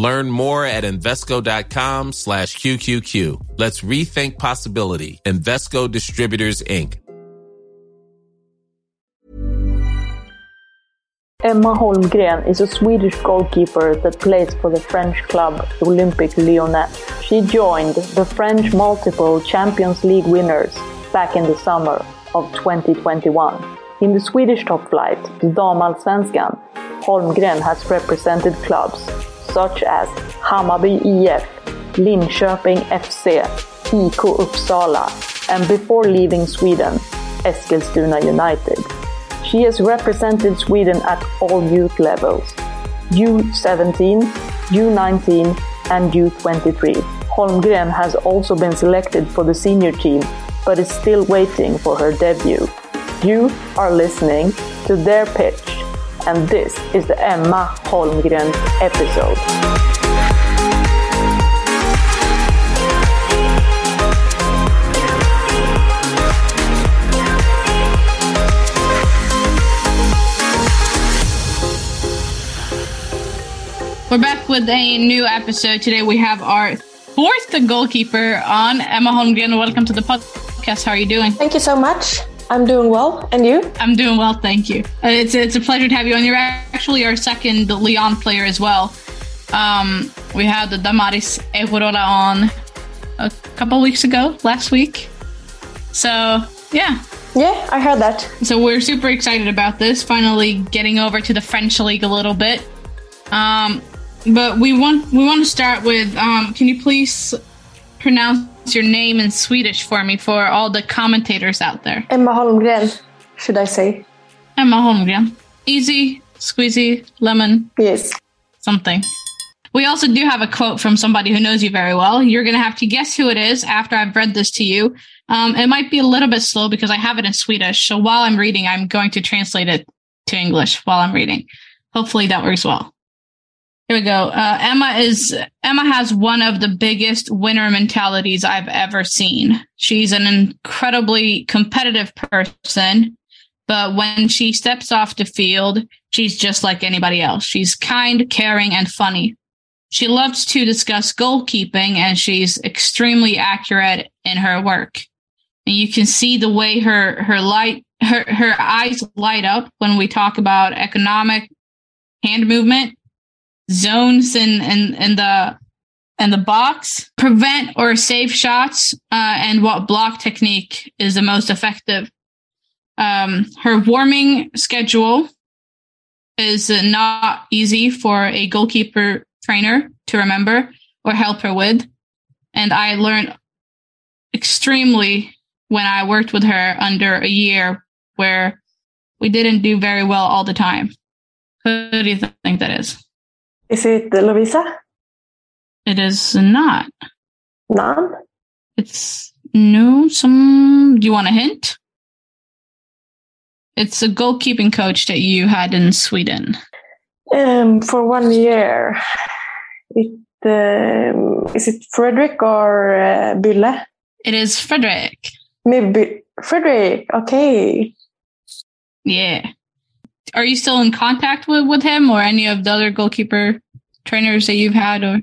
Learn more at Invesco.com slash QQQ. Let's rethink possibility. Invesco Distributors, Inc. Emma Holmgren is a Swedish goalkeeper that plays for the French club Olympique Lyonnais. She joined the French multiple Champions League winners back in the summer of 2021. In the Swedish top flight, the Damallsvenskan, Holmgren has represented clubs such as Hammarby IF, Linköping FC, IK Uppsala, and before leaving Sweden, Eskilstuna United. She has represented Sweden at all youth levels U17, U19, and U23. Holmgren has also been selected for the senior team but is still waiting for her debut. You are listening to their pitch, and this is the Emma Holmgren episode. We're back with a new episode. Today we have our fourth goalkeeper on, Emma Holmgren. Welcome to the podcast. How are you doing? Thank you so much. I'm doing well. And you? I'm doing well, thank you. Uh, it's, it's a pleasure to have you on. You're actually our second Lyon player as well. Um, we had the Damaris Egurrola on a couple weeks ago, last week. So, yeah, Yeah, I heard that. So we're super excited about this. Finally, getting over to the French league a little bit. Um, but we want we want to start with. Um, can you please pronounce your name in Swedish for me for all the commentators out there? Emma Holmgren, should I say? Emma Holmgren. Easy, squeezy, lemon, Yes. something. We also do have a quote from somebody who knows you very well. You're going to have to guess who it is after I've read this to you. Um, it might be a little bit slow because I have it in Swedish. So while I'm reading, I'm going to translate it to English while I'm reading. Hopefully that works well. Here we go. Uh, Emma is Emma has one of the biggest winner mentalities I've ever seen. She's an incredibly competitive person, but when she steps off the field, she's just like anybody else. She's kind, caring, and funny. She loves to discuss goalkeeping and she's extremely accurate in her work. And you can see the way her her light her her eyes light up when we talk about economic hand movement, zones and and and the and the box, prevent or save shots, uh, and what block technique is the most effective. Um, her warming schedule is not easy for a goalkeeper trainer to remember or help her with. And I learned extremely when I worked with her under a year where we didn't do very well all the time. Who do you think that is? Is it Lovisa? It is not. None? It's no, some. Do you want a hint? It's a goalkeeping coach that you had in Sweden. Um, for one year. It, um, is it Fredrik or uh? It is Fredrik. Maybe Fredrik. Okay. Yeah. Are you still in contact with, with him or any of the other goalkeeper trainers that you've had? Or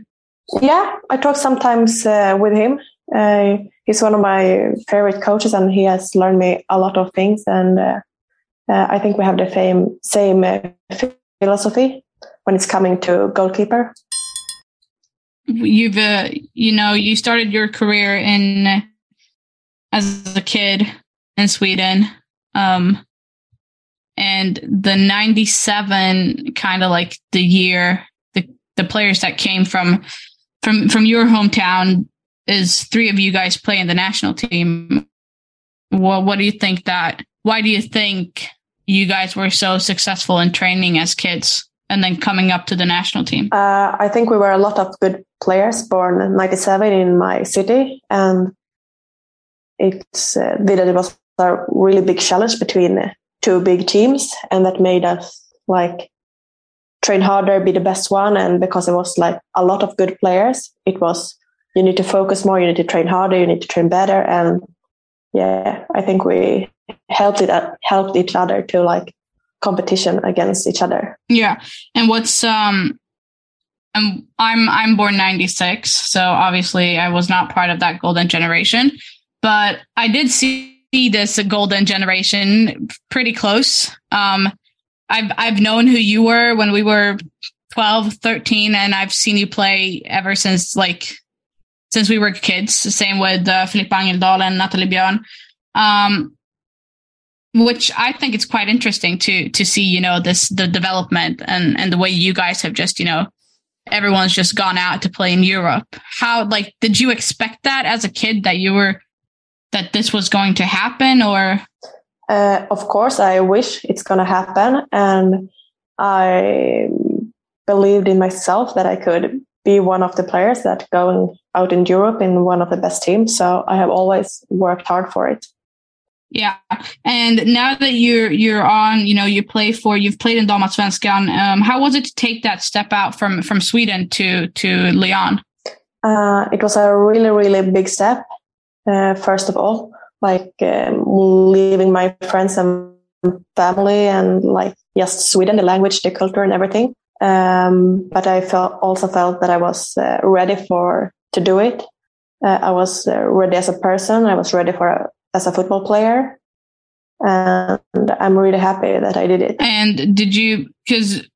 Yeah, I talk sometimes uh, with him. Uh, he's one of my favorite coaches, and he has learned me a lot of things. And uh, uh, I think we have the same same uh, philosophy when it's coming to goalkeeper. you've, uh, you know, you started your career in as a kid in Sweden. Um, and the 97 kind of like the year the the players that came from from from your hometown is three of you guys play in the national team well what do you think that why do you think you guys were so successful in training as kids and then coming up to the national team? Uh, I think we were a lot of good players born in 97 in my city. And it's, uh, it was a really big challenge between two big teams. And that made us like train harder, be the best one. And because it was like a lot of good players, it was, you need to focus more, you need to train harder, you need to train better. And yeah, I think we helped it, helped each other to like competition against each other. Yeah. And what's um I'm I'm I'm born 96, so obviously I was not part of that golden generation, but I did see this golden generation pretty close. Um I've I've known who you were when we were 12, 13 and I've seen you play ever since like since we were kids. Same with uh, Filippa Angeldal and Nathalie Björn. Um, which I think it's quite interesting to to see, you know, this the development and and the way you guys have just, you know, everyone's just gone out to play in Europe. How like did you expect that as a kid that you were that this was going to happen or uh, of course I wish it's going to happen and I believed in myself that I could be one of the players that going out in Europe in one of the best teams so I have always worked hard for it. Yeah, and now that you're you're on, you know, you play for you've played in Damallsvenskan. Um, how was it to take that step out from from Sweden to to Lyon? Uh, it was a really really big step. Uh, first of all, like um, leaving my friends and family and like just Sweden, the language, the culture, and everything. Um, but I felt also felt that I was uh, ready for to do it. Uh, I was uh, ready as a person. I was ready for as a football player. And I'm really happy that I did it. And did you, because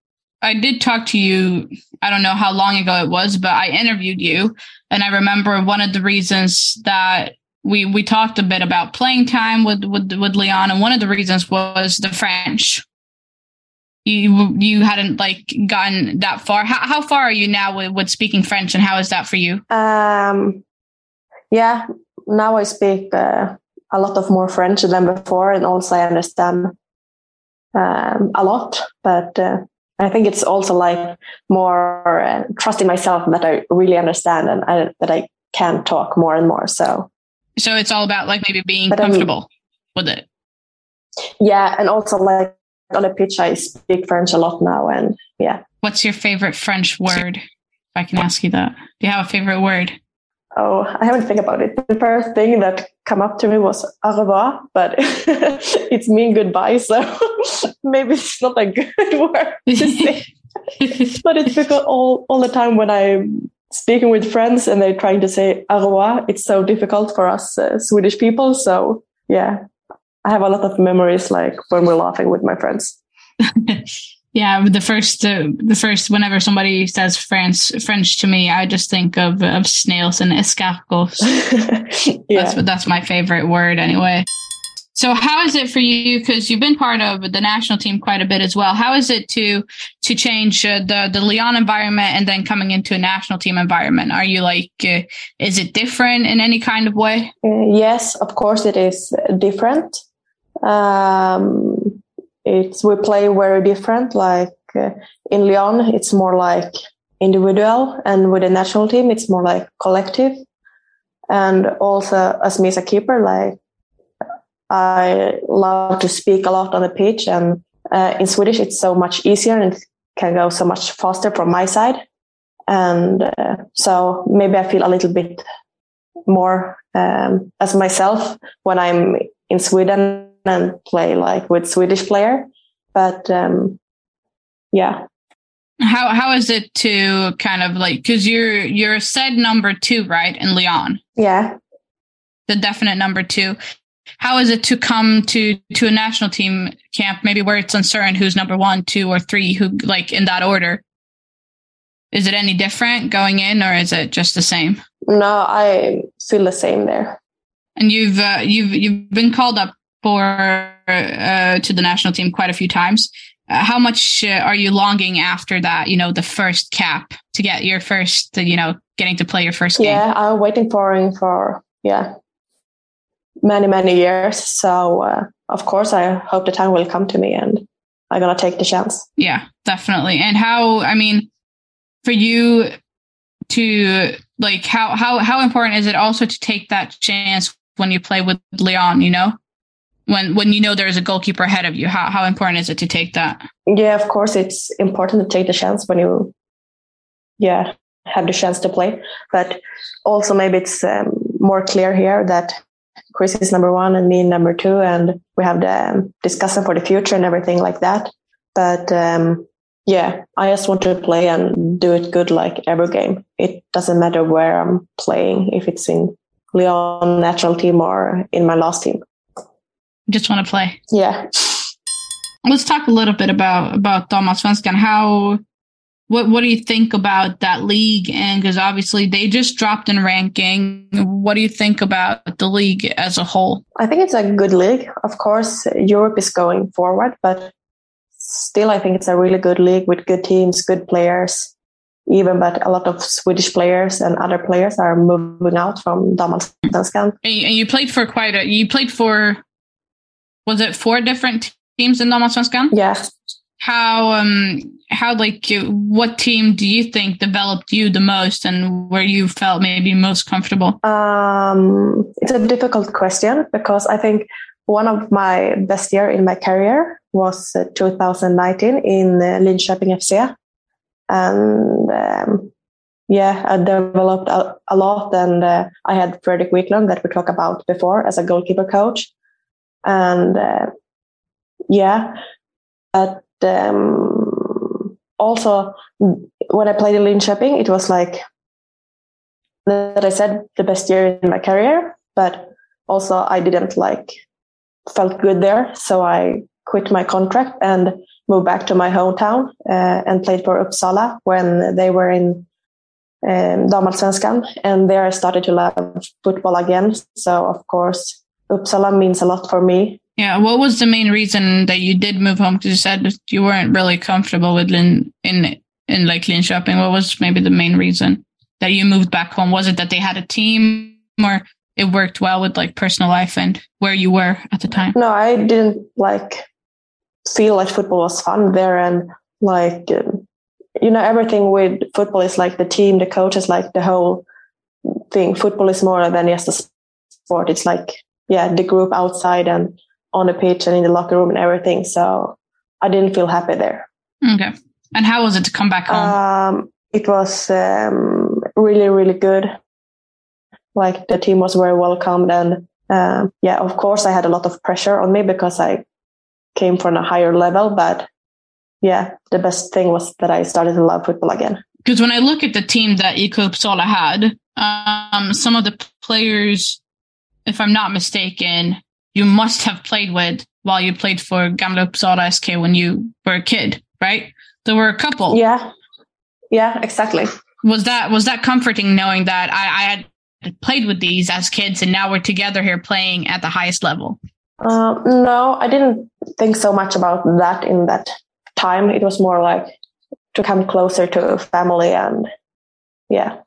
I did talk to you, I don't know how long ago it was, but I interviewed you. And I remember one of the reasons that we, we talked a bit about playing time with, with, with Lyon. And one of the reasons was the French. You, you hadn't like gotten that far. How, how far are you now with, with speaking French and how is that for you? Um, yeah, now I speak uh, a lot of more French than before, and also I understand um, a lot. But uh, I think it's also like more uh, trusting myself that I really understand and I, that I can talk more and more. So, so it's all about like maybe being um, comfortable with it. Yeah, and also like on a pitch, I speak French a lot now, and yeah. What's your favorite French word? If I can ask you that, do you have a favorite word? Oh, I haven't think about it. The first thing that come up to me was au revoir, but it's mean goodbye, so maybe it's not a good word to say. but it's because all, all the time when I'm speaking with friends and they're trying to say au revoir, it's so difficult for us uh, Swedish people. So yeah, I have a lot of memories like when we're laughing with my friends. Yeah, the first, uh, the first, whenever somebody says French, French to me, I just think of of snails and escargots. yeah. That's that's my favorite word, anyway. So, how is it for you? Because you've been part of the national team quite a bit as well. How is it to to change uh, the the Lyon environment and then coming into a national team environment? Are you like, uh, is it different in any kind of way? Uh, yes, of course, it is different. Um, it's we play very different. Like uh, in Lyon, it's more like individual, and with the national team, it's more like collective. And also, as me as a keeper, like I love to speak a lot on the pitch, and uh, in Swedish, it's so much easier and it can go so much faster from my side. And uh, so maybe I feel a little bit more um, as myself when I'm in Sweden and play like with Swedish player. But um, yeah. How how is it to kind of like because you're you're said number two right in Lyon? Yeah, the definite number two. How is it to come to to a national team camp maybe where it's uncertain who's number one, two, or three, who like in that order? Is it any different going in, or is it just the same? No, I feel the same there. And you've uh, you've you've been called up for uh, to the national team quite a few times. Uh, how much uh, are you longing after that? You know, the first cap to get your first, you know, getting to play your first game. Yeah, I'm waiting for for yeah many many years. So uh, of course, I hope the time will come to me, and I'm gonna take the chance. Yeah, definitely. And how? I mean, for you to like, how how how important is it also to take that chance when you play with Lyon? You know, when when you know there's a goalkeeper ahead of you, how how important is it to take that? Yeah, of course, it's important to take the chance when you, yeah, have the chance to play. But also maybe it's um, more clear here that Chris is number one and me number two, and we have the um, discussion for the future and everything like that. But um, yeah, I just want to play and do it good like every game. It doesn't matter where I'm playing, if it's in Lyon natural team or in my last team. I just want to play. Yeah. Let's talk a little bit about about Damallsvenskan. How what what do you think about that league? And because obviously they just dropped in ranking. What do you think about the league as a whole? I think it's a good league. Of course, Europe is going forward, but still, I think it's a really good league with good teams, good players. Even, but a lot of Swedish players and other players are moving out from Damallsvenskan. And you played for quite a. You played for. Was it four different teams in Damallsvenskan? Yeah. How um how like what team do you think developed you the most and where you felt maybe most comfortable? Um, it's a difficult question because i think one of my best year in my career was uh, 2019 in uh, linköping fc and um, yeah i developed a, a lot and uh, i had fredrik wiklund that we talked about before as a goalkeeper coach. And uh, yeah but um, also when I played in Linköping, it was like that I said the best year in my career, but also I didn't like felt good there, so I quit my contract and moved back to my hometown uh, and played for Uppsala when they were in um, Damallsvenskan, and there I started to love football again. So of course, Uppsala means a lot for me yeah. What was the main reason that you did move home? Because you said you weren't really comfortable with Lin in in Linköping What was maybe the main reason that you moved back home? Was it that they had a team, or it worked well with like personal life and where you were at the time? No, I didn't like feel like football was fun there, and like uh, you know everything with football is like the team, the coaches, like the whole thing. Football is more than just a sport. It's like yeah, the group outside and on the pitch and in the locker room and everything. So I didn't feel happy there. Okay. And how was it to come back home? Um, it was um, really, really good. Like the team was very welcomed. And um, yeah, of course, I had a lot of pressure on me because I came from a higher level. But yeah, the best thing was that I started to love football again. Because when I look at the team that IK Uppsala had, um, some of the players, if I'm not mistaken, you must have played with while you played for Gamla Uppsala SK when you were a kid, right? There were a couple. Yeah. Yeah, exactly. Was that was that comforting knowing that I, I had played with these as kids and now we're together here playing at the highest level? Uh, no, I didn't think so much about that in that time. It was more like to come closer to family and yeah.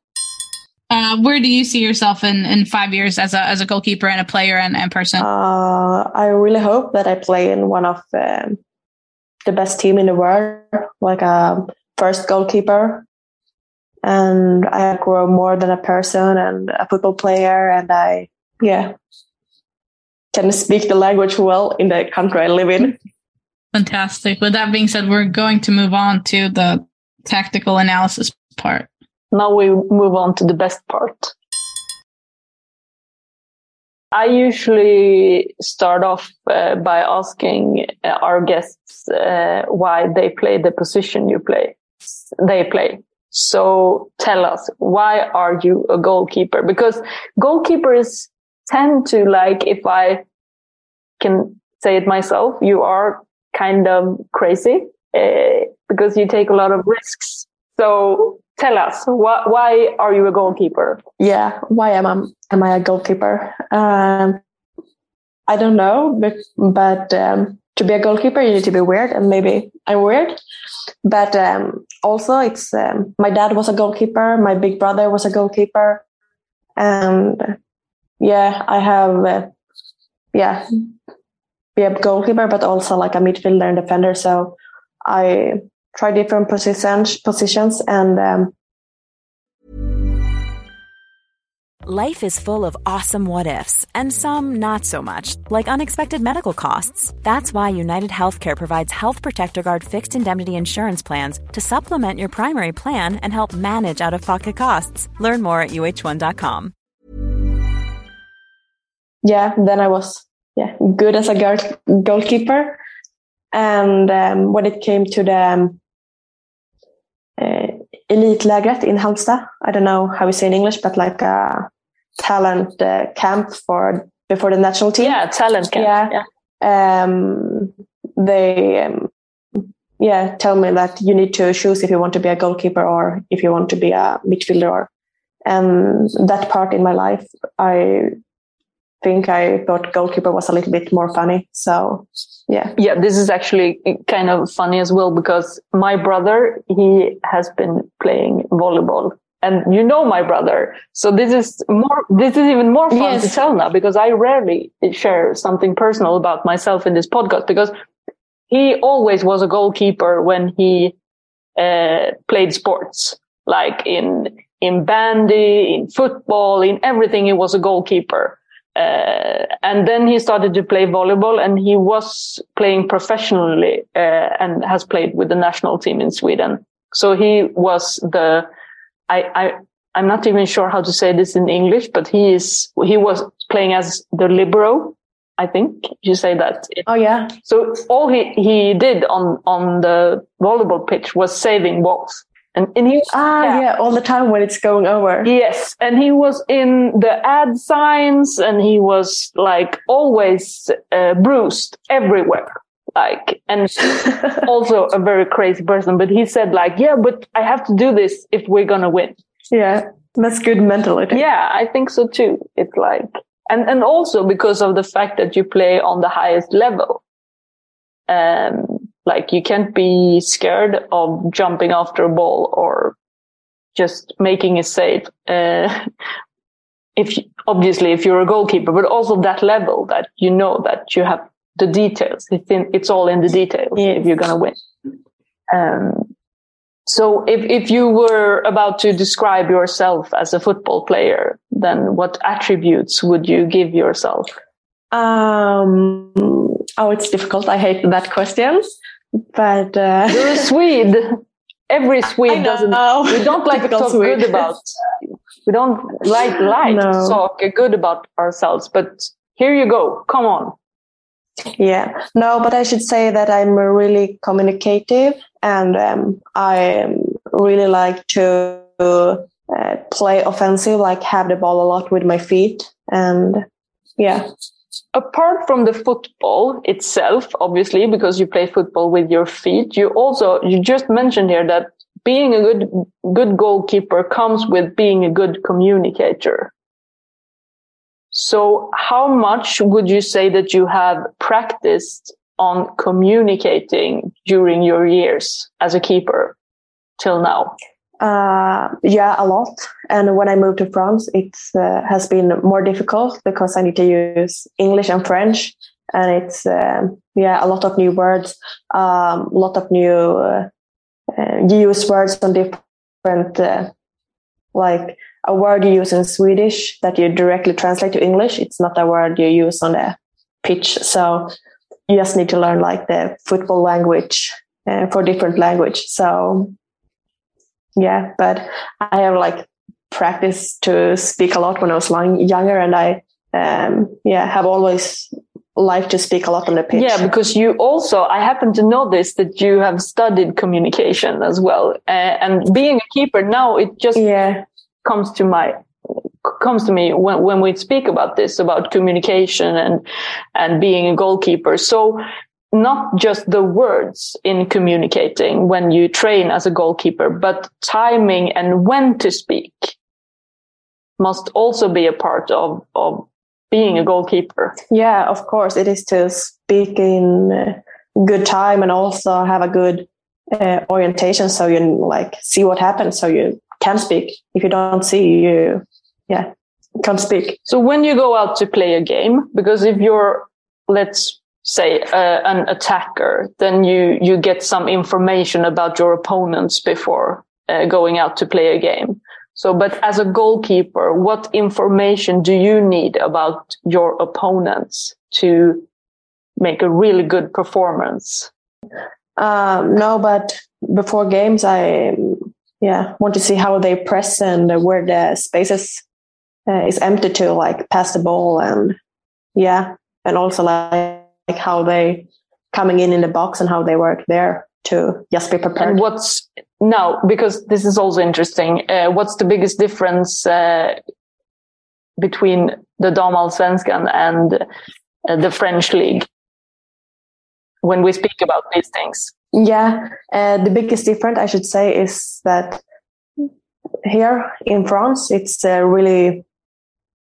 Uh, where do you see yourself in, in five years as a as a goalkeeper and a player and, and person? Uh, I really hope that I play in one of the, the best team in the world, like a first goalkeeper, and I grow more than a person and a football player, and I yeah can speak the language well in the country I live in. Fantastic. With that being said, we're going to move on to the tactical analysis part. Now we move on to the best part. I usually start off uh, by asking uh, our guests uh, why they play the position you play. They play. So tell us, why are you a goalkeeper? Because goalkeepers tend to like, if I can say it myself, you are kind of crazy uh, because you take a lot of risks. So tell us wh- why are you a goalkeeper yeah why am i am i a goalkeeper um, i don't know but, but um, to be a goalkeeper you need to be weird and maybe i'm weird but um, also it's um, my dad was a goalkeeper my big brother was a goalkeeper and yeah i have uh, yeah be a goalkeeper, but also like a midfielder and defender. So I try different positions, positions and um, Life is full of awesome what ifs, and some not so much, like unexpected medical costs. That's why United Healthcare provides Health Protector Guard fixed indemnity insurance plans to supplement your primary plan and help manage out of pocket costs. Learn more at uh1.com. Yeah, then I was yeah good as a guard, goalkeeper, and um, when it came to the um, uh, elitlägret in Halmstad, I don't know how we say in English, but like a talent uh, camp for before the national team. Yeah, talent camp. Yeah. yeah. Um, they um, yeah tell me that you need to choose if you want to be a goalkeeper or if you want to be a midfielder. Or, and that part in my life, I think I thought goalkeeper was a little bit more funny. So yeah. Yeah, this is actually kind of funny as well because my brother, he has been playing volleyball and you know my brother. So this is more, this is even more fun yes. to tell now because I rarely share something personal about myself in this podcast because he always was a goalkeeper when he uh, played sports, like in, in bandy, in football, in everything. He was a goalkeeper. Uh, and then he started to play volleyball and he was playing professionally, uh, and has played with the national team in Sweden. So he was the, I, I, I'm not even sure how to say this in English, but he is, he was playing as the libero. I think you say that. Oh yeah. So all he, he did on, on the volleyball pitch was saving balls. And, and he, ah, yeah. yeah, all the time when it's going over. Yes. And he was in the ad signs and he was like always uh, bruised everywhere like and also a very crazy person but he said like yeah but i have to do this if we're gonna win yeah that's good mentality yeah i think so too it's like and and also because of the fact that you play on the highest level um like you can't be scared of jumping after a ball or just making a save uh, if you, obviously if you're a goalkeeper but also that level that you know that you have the details. It's in, it's all in the details if you're to win. Um, so if, if you were about to describe yourself as a football player, then what attributes would you give yourself? Um, oh, it's difficult. I hate that question, but, uh... you're a Swede. Every Swede doesn't, we don't like to talk Swede. good about, we don't like, like no. to talk good about ourselves, but here you go. Come on. Yeah, no, but I should say that I'm really communicative and um, I really like to uh, play offensive, like have the ball a lot with my feet. And yeah. Apart from the football itself, obviously, because you play football with your feet, you also, you just mentioned here that being a good, good goalkeeper comes with being a good communicator. So how much would you say that you have practiced on communicating during your years as a keeper till now? Uh, yeah, a lot. And when I moved to France, it uh, has been more difficult because I need to use English and French. And it's, uh, yeah, a lot of new words, um, a lot of new, uh, uh, use words on different, uh, like a word you use in Swedish that you directly translate to English. It's not a word you use on the pitch. So you just need to learn like the football language uh, for different language. So yeah, but I have like practiced to speak a lot when I was younger and I, um, yeah, have always liked to speak a lot on the pitch. Yeah, because you also, I happen to know this, that you have studied communication as well. Uh, and being a keeper now, it just yeah comes to my comes to me when, when we speak about this about communication and and being a goalkeeper so not just the words in communicating when you train as a goalkeeper but timing and when to speak must also be a part of of being a goalkeeper yeah of course it is to speak in uh, good time and also have a good uh, orientation so you like see what happens so you can speak. If you don't see, you, yeah, can't speak. So when you go out to play a game, because if you're, let's say uh, an attacker, then you you get some information about your opponents before uh, going out to play a game. So, but as a goalkeeper, what information do you need about your opponents to make a really good performance? Um, no, but before games, I yeah want to see how they press and where the spaces uh, is empty to like pass the ball and yeah, and also like, like how they coming in in the box and how they work there to just be prepared. And what's now because this is also interesting. Uh, what's the biggest difference uh, between the Damallsvenskan and uh, the French league when we speak about these things? Yeah, uh, the biggest difference I should say is that here in France it's uh, really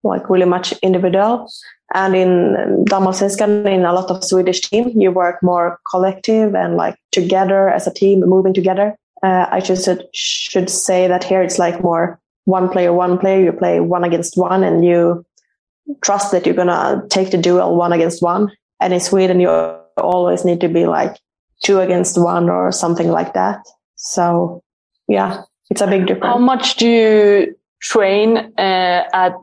like really much individual. And in Damallsvenskan, in a lot of Swedish team, you work more collective and like together as a team, moving together. Uh, I just should, should say that here it's like more one player, one player. You play one against one, and you trust that you're gonna take the duel one against one. And in Sweden, you always need to be like two against one or something like that. So yeah, it's a big difference. How much do you train uh, at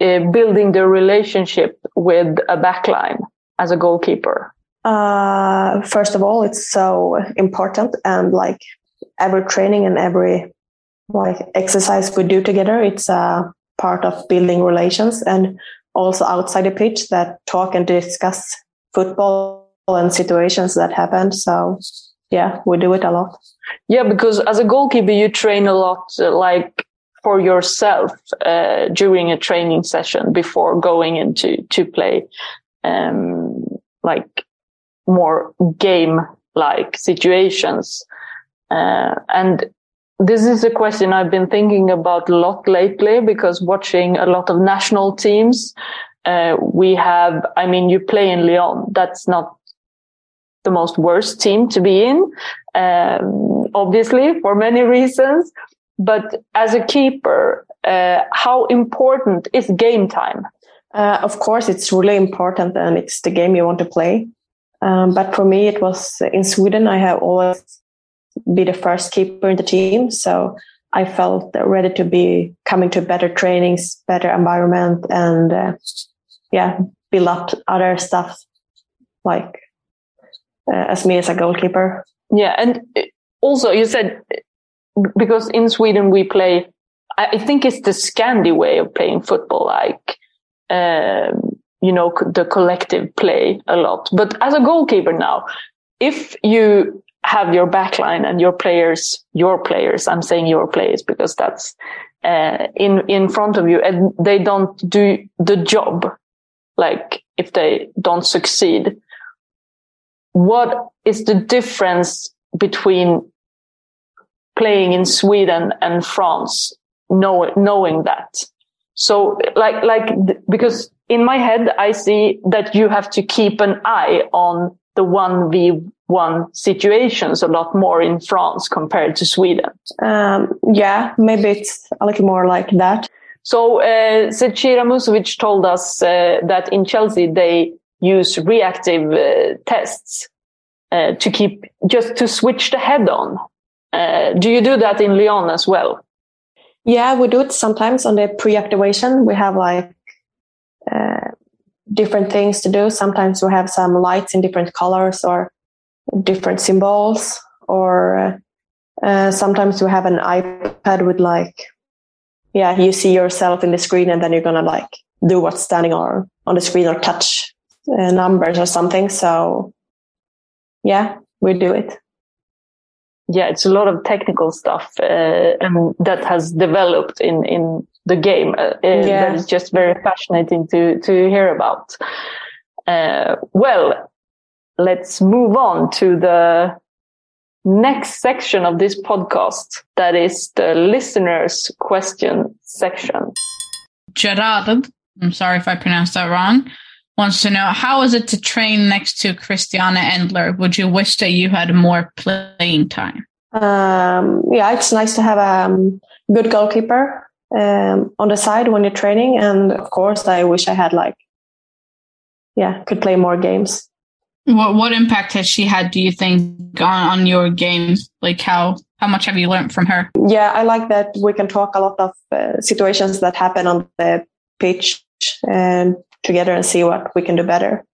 uh, building the relationship with a backline as a goalkeeper? Uh, first of all, it's so important, and like every training and every like exercise we do together, it's a part of building relations, and also outside the pitch that talk and discuss football and situations that happen. So yeah, we do it a lot. Yeah, because as a goalkeeper, you train a lot, uh, like for yourself uh, during a training session before going into to play um, like more game like situations uh, and this is a question I've been thinking about a lot lately because watching a lot of national teams, uh, we have, I mean, you play in Lyon. That's not the most worst team to be in, um, obviously for many reasons. But as a keeper, uh, how important is game time? Uh, of course, it's really important and it's the game you want to play. Um, but for me, it was in Sweden, I have always be the first keeper in the team. So I felt ready to be coming to better trainings, better environment, and uh, yeah, build up other stuff like uh, as me as a goalkeeper. Yeah, and also you said because in Sweden we play, I think it's the Scandi way of playing football, like, um, you know, the collective play a lot. But as a goalkeeper now, if you have your backline and your players, your players, I'm saying your players because that's, uh, in, in front of you and they don't do the job. Like if they don't succeed, what is the difference between playing in Sweden and France, know, knowing that. So like, like, because in my head, I see that you have to keep an eye on the 1v1 situations a lot more in France compared to Sweden. Um, yeah, maybe it's a little more like that. So, uh, Zecira Musovic told us uh, that in Chelsea they use reactive uh, tests uh, to keep, just to switch the head on. Uh, do you do that in Lyon as well? Yeah, we do it sometimes on the pre-activation. We have like uh, different things to do. Sometimes we have some lights in different colors or different symbols, or uh, sometimes we have an iPad with like, yeah, you see yourself in the screen and then you're gonna like do what's standing on on the screen or touch uh, numbers or something. So, yeah, we do it yeah, it's a lot of technical stuff uh, and that has developed in in the game. Uh, yeah. That is just very fascinating to to hear about. Uh, well, let's move on to the next section of this podcast. That is the listeners' question section. Gerard, I'm sorry if I pronounced that wrong wants to know how is it to train next to Christiane Endler? Would you wish that you had more playing time? Um, yeah, it's nice to have a um, good goalkeeper um, on the side when you're training, and of course, I wish I had like, yeah, could play more games. What what impact has she had? Do you think on, on your game? Like how how much have you learned from her? Yeah, I like that we can talk a lot of uh, situations that happen on the pitch and together and see what we can do better.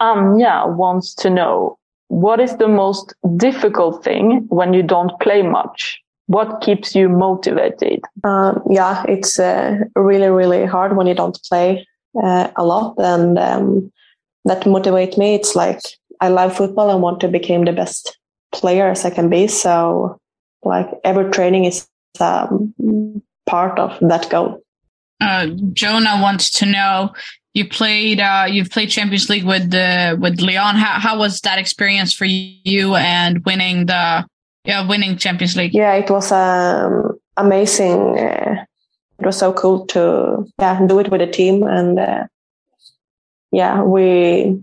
Anya wants to know what is the most difficult thing when you don't play much? What keeps you motivated? Um, yeah, it's uh, really, really hard when you don't play uh, a lot. And um, that motivates me. It's like I love football and want to become the best player as I can be. So, like every training is um, part of that goal. Uh, Jonah wants to know you played uh, you've played Champions League with the with Lyon. How how was that experience for you and winning the yeah winning Champions League? Yeah, it was um, amazing. Uh, it was so cool to yeah do it with a team and uh, yeah we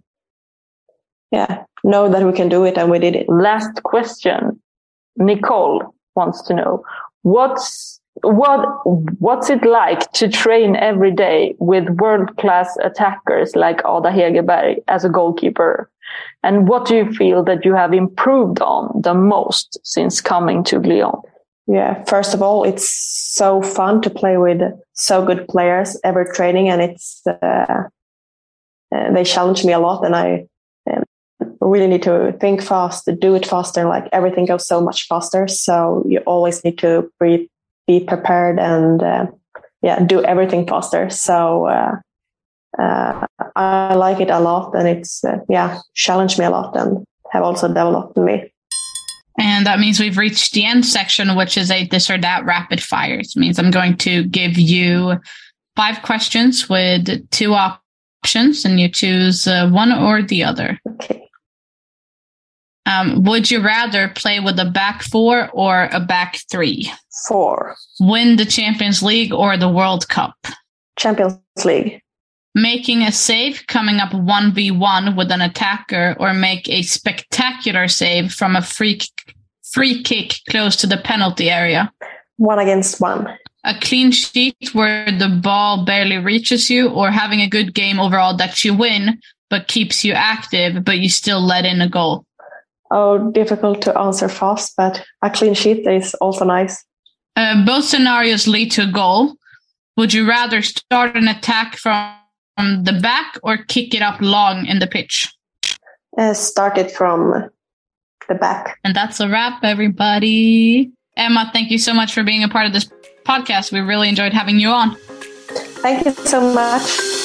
yeah know that we can do it and we did it. Last question. Nicole wants to know what's what what's it like to train every day with world class attackers like Ada Hegerberg as a goalkeeper? And what do you feel that you have improved on the most since coming to Lyon? Yeah, first of all, it's so fun to play with so good players every training, and it's uh, uh they challenge me a lot, and I um, really need to think fast, do it faster. Like everything goes so much faster, so you always need to be be prepared and uh, yeah, do everything faster. So uh, uh, I like it a lot, and it's uh, yeah, challenged me a lot and have also developed me. And that means we've reached the end section, which is a this or that rapid fire. It means I'm going to give you five questions with two options, and you choose uh, one or the other. Okay. Um, would you rather play with a back four or a back three? Four. Win the Champions League or the World Cup? Champions League. Making a save coming up 1v1 with an attacker or make a spectacular save from a free, free kick close to the penalty area? One against one. A clean sheet where the ball barely reaches you or having a good game overall that you win but keeps you active but you still let in a goal? Oh, difficult to answer fast, but a clean sheet is also nice. Uh, both scenarios lead to a goal. Would you rather start an attack from, the back or kick it up long in the pitch? Uh, start it from the back. And that's a wrap, everybody. Emma, thank you so much for being a part of this podcast. We really enjoyed having you on. Thank you so much.